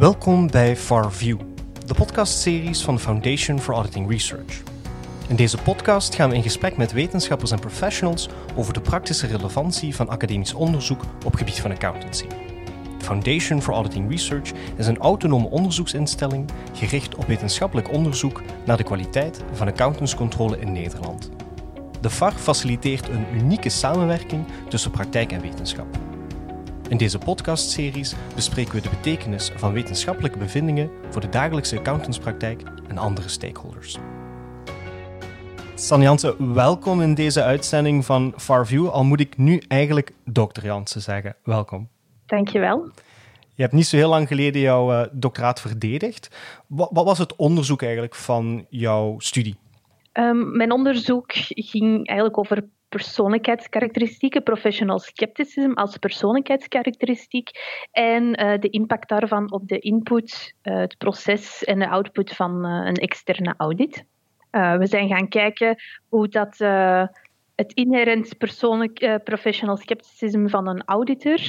Welkom bij FarView, de podcastseries van de Foundation for Auditing Research. In deze podcast gaan we in gesprek met wetenschappers en professionals over de praktische relevantie van academisch onderzoek op gebied van accountancy. Foundation for Auditing Research is een autonome onderzoeksinstelling gericht op wetenschappelijk onderzoek naar de kwaliteit van accountantscontrole in Nederland. De FAR faciliteert een unieke samenwerking tussen praktijk en wetenschap. In deze podcastseries bespreken we de betekenis van wetenschappelijke bevindingen voor de dagelijkse accountantspraktijk en andere stakeholders. San Jansen, welkom in deze uitzending van FarView. Al moet ik nu eigenlijk dokter Jansen zeggen. Welkom. Dankjewel. Je hebt niet zo heel lang geleden jouw uh, doctoraat verdedigd. Wat, wat, was het onderzoek eigenlijk van jouw studie? Um, mijn onderzoek ging eigenlijk over persoonlijkheidskarakteristieken, professional skepticism als persoonlijkheidskarakteristiek en uh, de impact daarvan op de input, uh, het proces en de output van uh, een externe audit. we zijn gaan kijken hoe dat het inherent persoonlijk professional skepticism van een auditor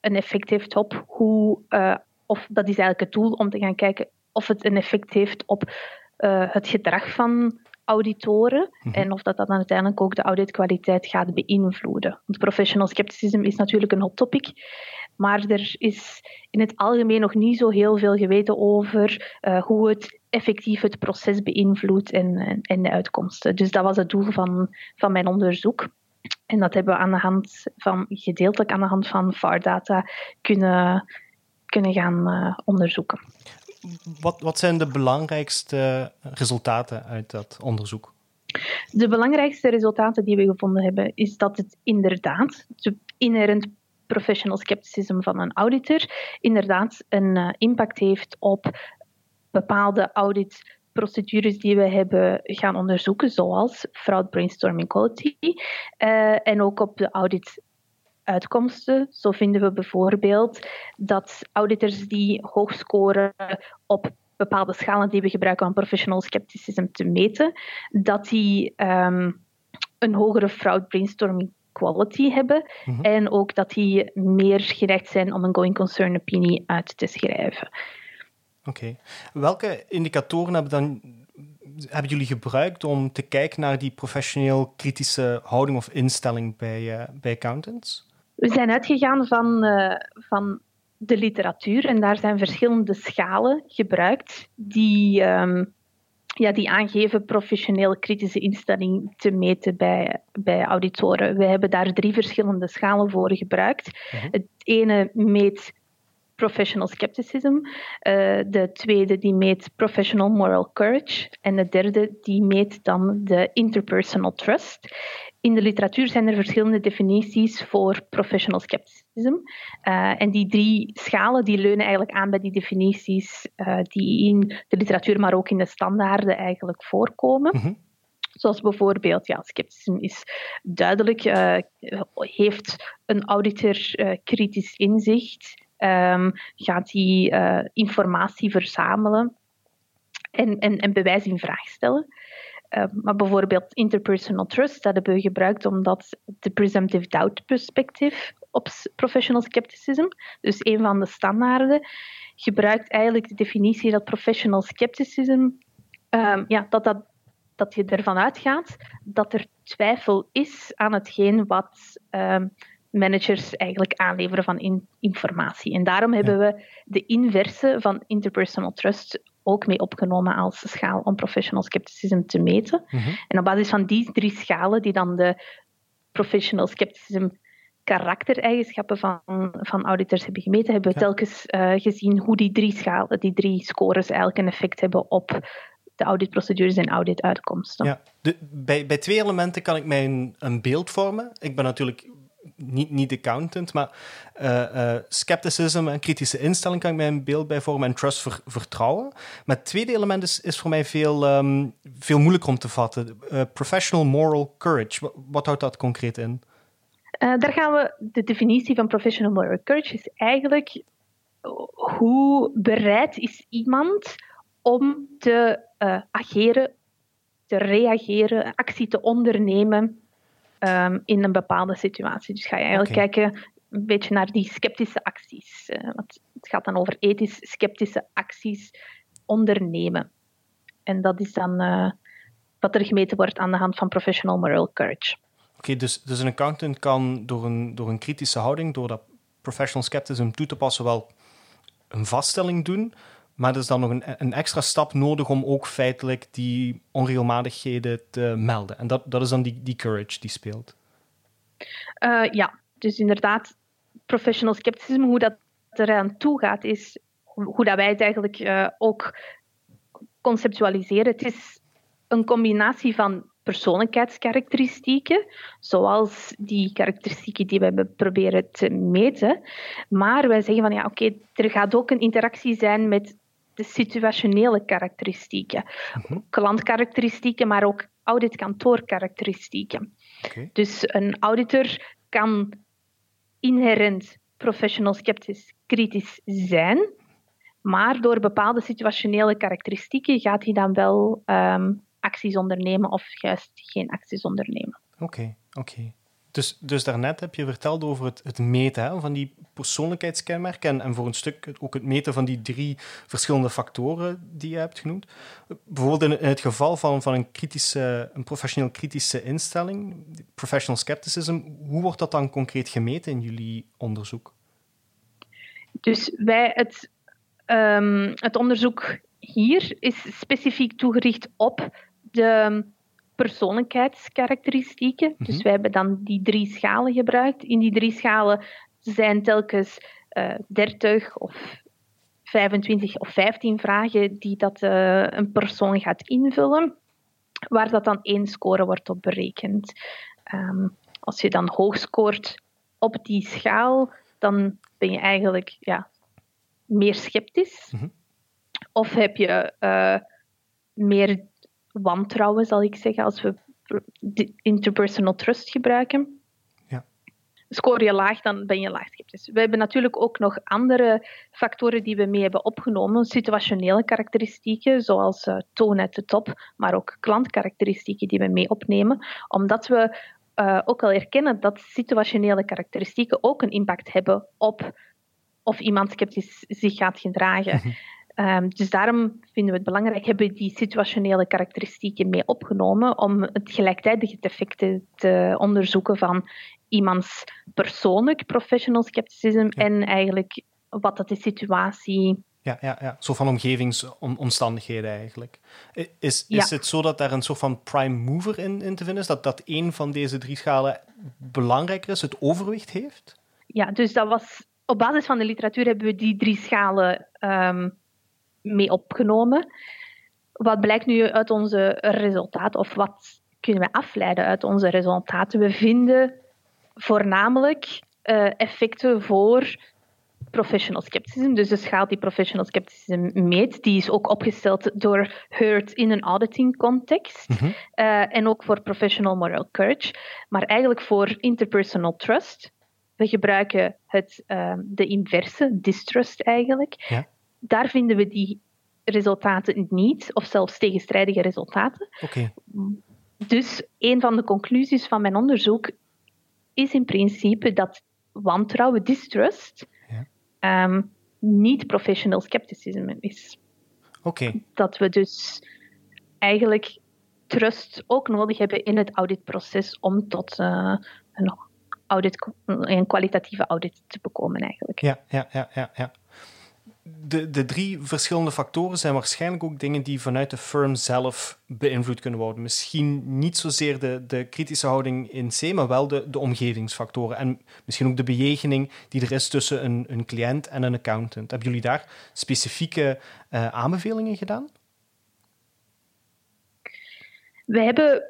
een effect heeft op hoe, of dat is eigenlijk het doel om te gaan kijken of het een effect heeft op het gedrag van auditoren mhm. en of dat, dat dan uiteindelijk ook de auditkwaliteit gaat beïnvloeden. Want professional skepticism is natuurlijk een hot topic, maar er is in het algemeen nog niet zo heel veel geweten over uh, hoe het effectief het proces beïnvloedt en, en, en, de uitkomsten. Dus dat was het doel van, van mijn onderzoek. En dat hebben we aan de hand van, gedeeltelijk aan de hand van VAR-data kunnen, kunnen gaan uh, onderzoeken wat, wat zijn de belangrijkste resultaten uit dat onderzoek? De belangrijkste resultaten die we gevonden hebben, is dat het inderdaad, de inherent professional skepticism van een auditor, inderdaad een uh, impact heeft op bepaalde auditprocedures die we hebben gaan onderzoeken, zoals fraud, brainstorming, quality, uh, en ook op de audit uitkomsten. Zo vinden we bijvoorbeeld dat auditors die hoog scoren op bepaalde schalen die we gebruiken om professional skepticism te meten, dat die um, een hogere fraud brainstorming quality hebben mm-hmm. en ook dat die meer geneigd zijn om een going concern opinie uit te schrijven. Oké. Okay. Welke indicatoren hebben, dan, hebben jullie gebruikt om te kijken naar die professioneel kritische houding of instelling bij, uh, bij accountants? We zijn uitgegaan van, uh, van de literatuur en daar zijn verschillende schalen gebruikt die, um, ja, die aangeven professioneel kritische instelling te meten bij, bij auditoren. We hebben daar drie verschillende schalen voor gebruikt. Uh-huh. Het ene meet professional skepticism. Uh, de tweede die meet professional moral courage. En de derde die meet dan de interpersonal trust. In de literatuur zijn er verschillende definities voor professional skepticism. Uh, en die drie schalen die leunen eigenlijk aan bij die definities uh, die in de literatuur, maar ook in de standaarden eigenlijk voorkomen. Mm -hmm. Zoals bijvoorbeeld, ja, scepticisme is duidelijk, uh, heeft een auditor kritisch inzicht, um, gaat hij informatie verzamelen en, en, en bewijs in vraag stellen. Uh, maar bijvoorbeeld interpersonal trust, dat hebben we gebruikt omdat de presumptive doubt perspective op professional skepticism, dus een van de standaarden, gebruikt eigenlijk de definitie dat professional skepticism, um, ja, dat, dat, dat je ervan uitgaat dat er twijfel is aan hetgeen wat um, managers eigenlijk aanleveren van in informatie. En daarom hebben we de inverse van interpersonal trust ook mee opgenomen als schaal om professional skepticism te meten. Mm -hmm. En op basis van die drie schalen, die dan de professional skepticism karaktereigenschappen van, van auditors hebben gemeten, hebben we ja. telkens uh, gezien hoe die drie schalen, die drie scores eigenlijk een effect hebben op de auditprocedures en audituitkomsten. Ja, de, bij, bij twee elementen kan ik mij een, een beeld vormen. Ik ben natuurlijk niet, niet accountant, maar uh, uh, scepticism en kritische instelling kan ik mij een beeld bij vormen en trust ver, vertrouwen. Maar het tweede element is, is voor mij veel, um, veel moeilijker om te vatten. Uh, professional moral courage, wat, wat, houdt dat concreet in? daar gaan we, de definitie van professional moral courage is eigenlijk hoe bereid is iemand om te ageren, te reageren, actie te ondernemen um, in een bepaalde situatie. Dus ga je eigenlijk okay. kijken, een beetje naar die sceptische acties. het gaat dan over ethisch sceptische acties ondernemen. En dat is dan wat er gemeten wordt aan de hand van professional moral courage. Oké, dus, dus een accountant kan door een, door een kritische houding, door dat professional skepticism toe te passen, wel een vaststelling doen. Maar er is dan nog een, een extra stap nodig om ook feitelijk die onregelmatigheden te melden. En dat, dat is dan die, die courage die speelt. Uh, ja, dus inderdaad, professional skepticism, hoe dat eraan toe gaat, is hoe dat wij het eigenlijk uh, ook conceptualiseren. Het is een combinatie van persoonlijkheidskarakteristieken, zoals die karakteristieken die we proberen te meten. Maar wij zeggen van ja, oké, er gaat ook een interactie zijn met de situationele karakteristieken, mm klantkarakteristieken, maar ook auditkantoorkarakteristieken. Okay. Dus een auditor kan inherent professional sceptisch kritisch zijn, maar door bepaalde situationele karakteristieken gaat hij dan wel um, acties ondernemen of juist geen acties ondernemen. Oké, oké. Dus, dus daarnet heb je verteld over het, het meten van die persoonlijkheidskenmerken en, voor een stuk ook het meten van die drie verschillende factoren die je hebt genoemd. Bijvoorbeeld in, het geval van, van een, kritische, een professioneel kritische instelling, professional skepticism, hoe wordt dat dan concreet gemeten in jullie onderzoek? Dus wij, het, um, het onderzoek hier is specifiek toegericht op de persoonlijkheidskarakteristieken. Dus mhm. wij hebben dan die drie schalen gebruikt. In die drie schalen zijn telkens uh, eh, 30 of 25 of 15 vragen die dat uh, een persoon gaat invullen, waar dat dan één score wordt op berekend. Um, als je dan hoog scoort op die schaal, dan ben je eigenlijk ja, meer sceptisch. Mm Of heb je uh, meer wantrouwen, zal ik zeggen, als we interpersonal trust gebruiken. Ja. Scoor je laag, dan ben je laag sceptisch. We hebben natuurlijk ook nog andere factoren die we mee hebben opgenomen, situationele karakteristieken, zoals uh, toon uit de top, maar ook klantkarakteristieken die we mee opnemen, omdat we uh, ook wel erkennen dat situationele karakteristieken ook een impact hebben op of iemand sceptisch zich gaat gedragen. Mhm. Um, dus daarom vinden we het belangrijk, hebben we die situationele karakteristieken mee opgenomen om het gelijktijdige effecten te onderzoeken van iemands persoonlijk professional scepticism en eigenlijk wat dat de situatie ja, ja, ja. Zo van omgevingsomstandigheden eigenlijk. Is, is het zo dat daar een soort van prime mover in, in te vinden is? Dat, dat één van deze drie schalen belangrijker is, het overwicht heeft? Ja, dus dat was, op basis van de literatuur hebben we die drie schalen um, mee opgenomen. Wat blijkt nu uit onze resultaten, of wat kunnen we afleiden uit onze resultaten? We vinden voornamelijk uh, effecten voor professional skepticism. Dus de schaal die professional skepticism meet, die is ook opgesteld door Hurt in een auditing context. Mm -hmm. uh, en ook voor professional moral courage. Maar eigenlijk voor interpersonal trust. We gebruiken het, uh, de inverse, distrust eigenlijk. Ja daar vinden we die resultaten niet, of zelfs tegenstrijdige resultaten. Okay. Dus een van de conclusies van mijn onderzoek is in principe dat wantrouwen, distrust, ja. um, niet professional skepticism is. Okay. Dat we dus eigenlijk trust ook nodig hebben in het auditproces om tot uh, een, audit, een kwalitatieve audit te bekomen eigenlijk. Ja, ja, ja, ja. ja de, de drie verschillende factoren zijn waarschijnlijk ook dingen die vanuit de firm zelf beïnvloed kunnen worden. Misschien niet zozeer de, de kritische houding in C, maar wel de, de omgevingsfactoren. En misschien ook de bejegening die er is tussen een, een cliënt en een accountant. Hebben jullie daar specifieke uh, aanbevelingen gedaan? We hebben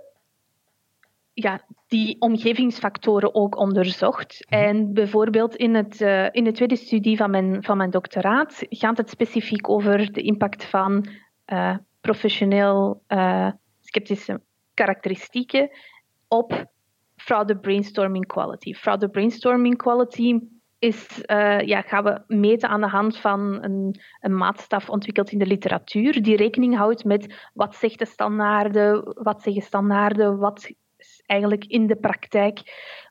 ja, die omgevingsfactoren ook onderzocht. Mhm. En bijvoorbeeld in, het, uh, in de tweede studie van mijn, van mijn doctoraat gaat het specifiek over de impact van uh, professioneel uh, sceptische karakteristieken op fraude brainstorming quality. Fraude brainstorming quality is, ja, gaan we meten aan de hand van een, een maatstaf ontwikkeld in de literatuur, die rekening houdt met wat zegt de standaarden, wat zeggen standaarden, wat eigenlijk in de praktijk.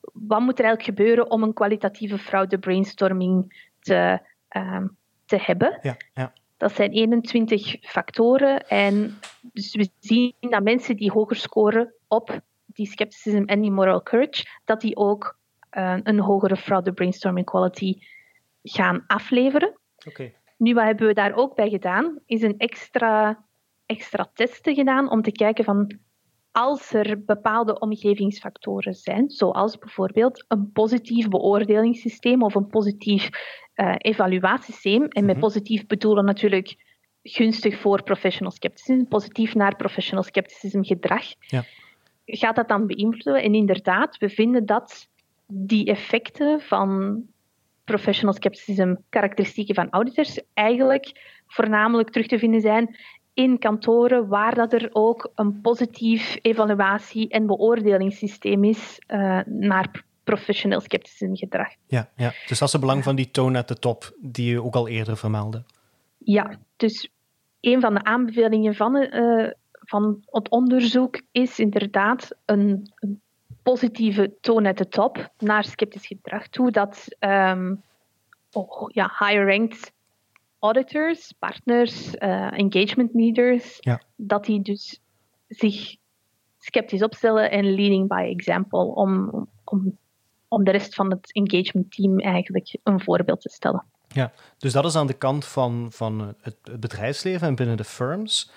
Wat moet er eigenlijk gebeuren om een kwalitatieve fraude brainstorming te, ehm, te hebben? Ja, ja. Dat zijn 21 factoren. En dus we zien dat mensen die hoger scoren op die scepticism en die moral courage, dat die ook uh, een hogere fraude brainstorming quality gaan afleveren. Okay. Nu, wat hebben we daar ook bij gedaan? Is een extra, extra testen gedaan om te kijken van als er bepaalde omgevingsfactoren zijn, zoals bijvoorbeeld een positief beoordelingssysteem of een positief uh, evaluatiesysteem, en met mhm. positief bedoelen natuurlijk gunstig voor professional skepticism, positief naar professional skepticism gedrag, ja. gaat dat dan beïnvloeden? En inderdaad, we vinden dat die effecten van professional skepticism, karakteristieken van auditors, eigenlijk voornamelijk terug te vinden zijn in kantoren waar dat er ook een positief evaluatie- en beoordelingssysteem is uh, naar professioneel scepticisme gedrag. Ja, ja, dus dat is het belang van die toon at the top, die je ook al eerder vermeldde. Ja, dus een van de aanbevelingen van, uh, van het onderzoek is inderdaad een, een positieve toon at the top naar sceptisch gedrag toe, dat um, oh, ja, higher-ranked auditors, partners, uh, engagement leaders, ja. dat die dus zich sceptisch opstellen en leading by example om, om, om de rest van het engagement team eigenlijk een voorbeeld te stellen. Ja, dus dat is aan de kant van, van het bedrijfsleven en binnen de firms.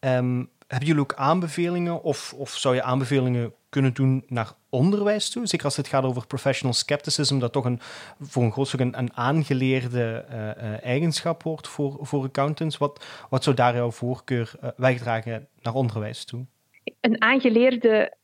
Um, hebben jullie ook aanbevelingen of, of zou je aanbevelingen kunnen doen naar onderwijs toe? Zeker als het gaat over professional skepticism, dat toch een, voor een groot stuk een, een aangeleerde uh, eigenschap wordt voor, voor accountants. Wat, wat zou daar jouw voorkeur uh, wegdragen naar onderwijs toe? Een aangeleerde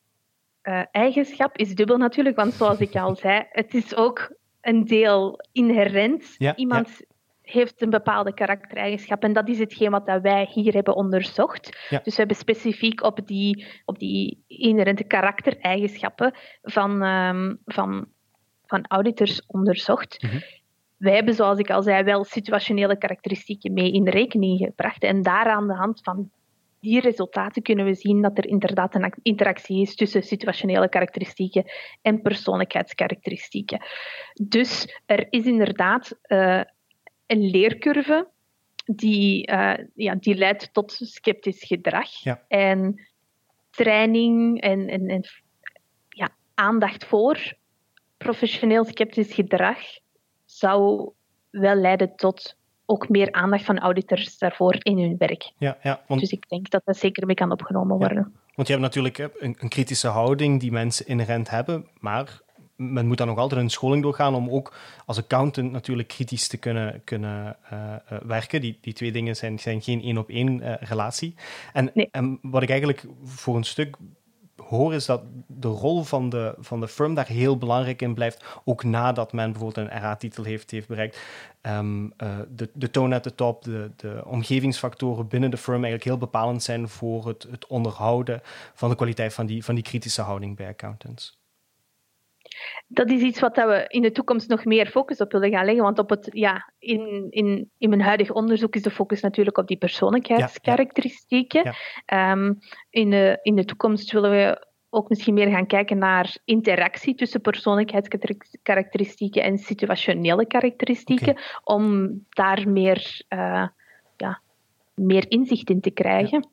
eigenschap is dubbel natuurlijk, want zoals ik al zei, het is ook een deel inherent. Ja, Iemand ja heeft een bepaalde karaktereigenschap. En dat is hetgeen wat dat wij hier hebben onderzocht. Ja. Dus we hebben specifiek op die, op die inherente karaktereigenschappen van, um, van, van auditors onderzocht. Mm Wij hebben, zoals ik al zei, wel situationele karakteristieken mee in rekening gebracht. En daar aan de hand van die resultaten kunnen we zien dat er inderdaad een interactie is tussen situationele karakteristieken en persoonlijkheidskarakteristieken. Dus er is inderdaad uh, een leercurve die, uh, ja, die leidt tot sceptisch gedrag. Ja. En training en, en, en ja, aandacht voor professioneel sceptisch gedrag zou wel leiden tot ook meer aandacht van auditors daarvoor in hun werk. Ja, ja, want... Dus ik denk dat dat zeker mee kan opgenomen worden. Ja, want je hebt natuurlijk een, een, kritische houding die mensen inherent hebben, maar men moet dan nog altijd een scholing doorgaan om ook als accountant natuurlijk kritisch te kunnen, kunnen uh, uh, werken. Die, die twee dingen zijn, zijn geen één op één uh, relatie. En, nee. en wat ik eigenlijk voor een stuk hoor, is dat de rol van de, van de firm daar heel belangrijk in blijft, ook nadat men bijvoorbeeld een RA-titel heeft, heeft bereikt. Um, de, de tone at the top, de, de omgevingsfactoren binnen de firm eigenlijk heel bepalend zijn voor het, het onderhouden van de kwaliteit van die, van die kritische houding bij accountants dat is iets wat we in de toekomst nog meer focus op willen gaan leggen. Want op het, ja, in, in, in mijn huidig onderzoek is de focus natuurlijk op die persoonlijkheidskarakteristieken. Ja, ja. Um, in, de, in de toekomst willen we ook misschien meer gaan kijken naar interactie tussen persoonlijkheidskarakteristieken en situationele karakteristieken. Okay. Om daar meer, uh, ja, meer inzicht in te krijgen. Ja.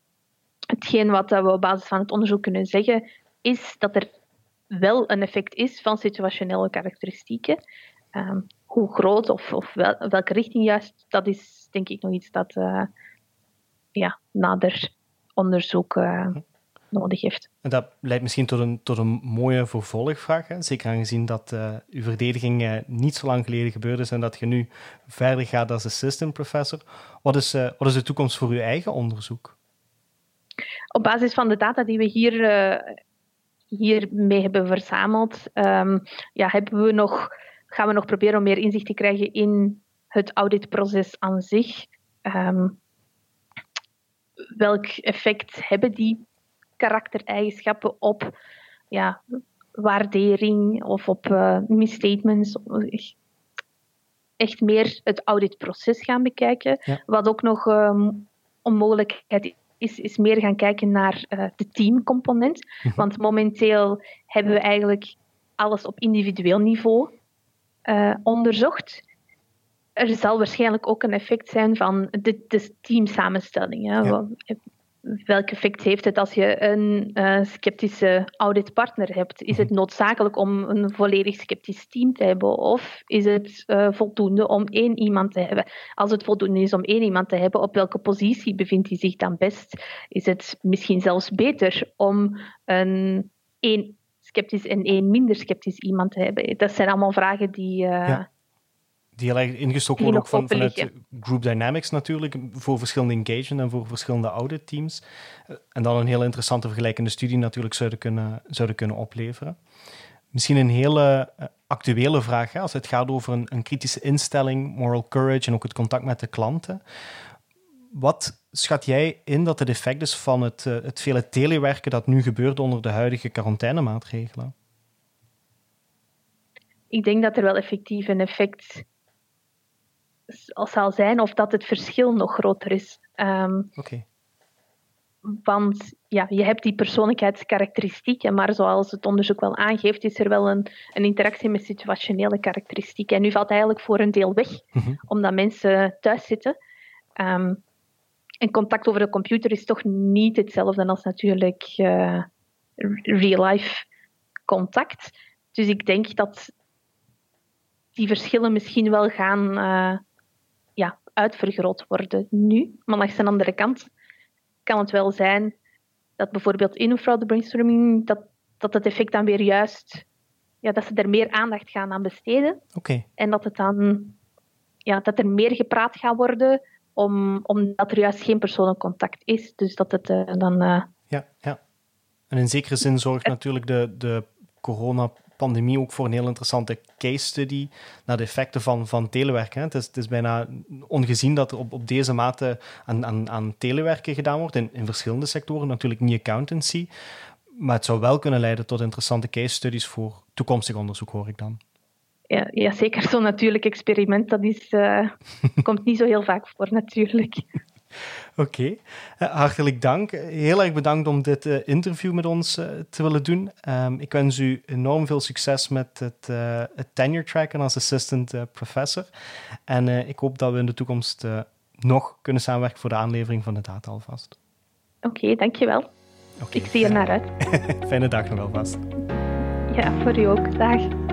Hetgeen wat we op basis van het onderzoek kunnen zeggen, is dat er wel een effect is van situationele karakteristieken. Um, hoe groot of, of wel, welke richting juist, dat is denk ik nog iets dat uh, ja, nader onderzoek uh, nodig heeft. En dat leidt misschien tot een, tot een mooie vervolgvraag. Hè? Zeker aangezien dat uh, uw verdediging niet zo lang geleden gebeurd is en dat je nu verder gaat als assistant professor. Wat is, wat is de toekomst voor uw eigen onderzoek? Op basis van de data die we hier hiermee hebben verzameld, um, ja, hebben we nog, gaan we nog proberen om meer inzicht te krijgen in het auditproces aan zich. Um, welk effect hebben die karaktereigenschappen op ja, waardering of op uh, misstatements? Echt meer het auditproces gaan bekijken. Ja. Wat ook nog um, een mogelijkheid is, is meer gaan kijken naar uh, de teamcomponent. Mhm. Want momenteel hebben we eigenlijk alles op individueel niveau uh, onderzocht. Er zal waarschijnlijk ook een effect zijn van de, de teamsamenstelling. Ja welk effect heeft het als je een uh, sceptische auditpartner hebt? Is het mhm. noodzakelijk om een volledig sceptisch team te hebben? Of is het uh, voldoende om één iemand te hebben? Als het voldoende is om één iemand te hebben, op welke positie bevindt hij zich dan best? Is het misschien zelfs beter om een één sceptisch en één minder sceptisch iemand te hebben? Dat zijn allemaal vragen die. Uh, die heel erg ingestoken worden ook van, vanuit Group Dynamics natuurlijk, voor verschillende engagement en voor verschillende audit teams. Eh, en dan een heel interessante vergelijkende studie natuurlijk zouden kunnen, zouden kunnen opleveren. Misschien een hele eh, actuele vraag, hè, als het gaat over een, een kritische instelling, moral courage en ook het contact met de klanten. Wat schat jij in dat het effect is van het, eh, het vele telewerken dat nu gebeurt onder de huidige quarantainemaatregelen? Ik denk dat er wel effectief een effect zal zijn of dat het verschil nog groter is. Um, Want ja, je hebt die persoonlijkheidskarakteristieken, maar zoals het onderzoek wel aangeeft, is er wel een, een interactie met situationele karakteristieken. En nu valt eigenlijk voor een deel weg, mhm. omdat mensen thuis zitten. Um, en contact over de computer is toch niet hetzelfde als natuurlijk uh, real-life contact. Dus ik denk dat die verschillen misschien wel gaan, uh, ja, uitvergroot worden nu. Maar langs de andere kant kan het wel zijn dat bijvoorbeeld in een brainstorming dat, dat het effect dan weer juist, ja, dat ze er meer aandacht gaan aan besteden. Okay. En dat het dan, ja, dat er meer gepraat gaat worden, om, omdat er juist geen persoonlijk contact is. Dus dat het uh, dan... Uh, ja, ja. En in zekere zin zorgt natuurlijk de, de corona pandemie ook voor een heel interessante case study naar de effecten van, van telewerken. Het is, het is bijna ongezien dat er op, op deze mate aan, aan, aan telewerken gedaan wordt, in, in verschillende sectoren, natuurlijk niet accountancy. Maar het zou wel kunnen leiden tot interessante case studies voor toekomstig onderzoek, hoor ik dan. Ja, ja zeker. Zo'n natuurlijk experiment, dat is, uh, komt niet zo heel vaak voor, natuurlijk. Oké, eh, hartelijk dank. Heel erg bedankt om dit uh, interview met ons uh, te willen doen. Um, ik wens u enorm veel succes met het, het tenure track en als assistant professor. En ik hoop dat we in de toekomst nog kunnen samenwerken voor de aanlevering van de data alvast. Oké, okay, dankjewel. Okay, ik zie er naar uit. Fijne dag nog alvast. Ja, voor u ook. Dag.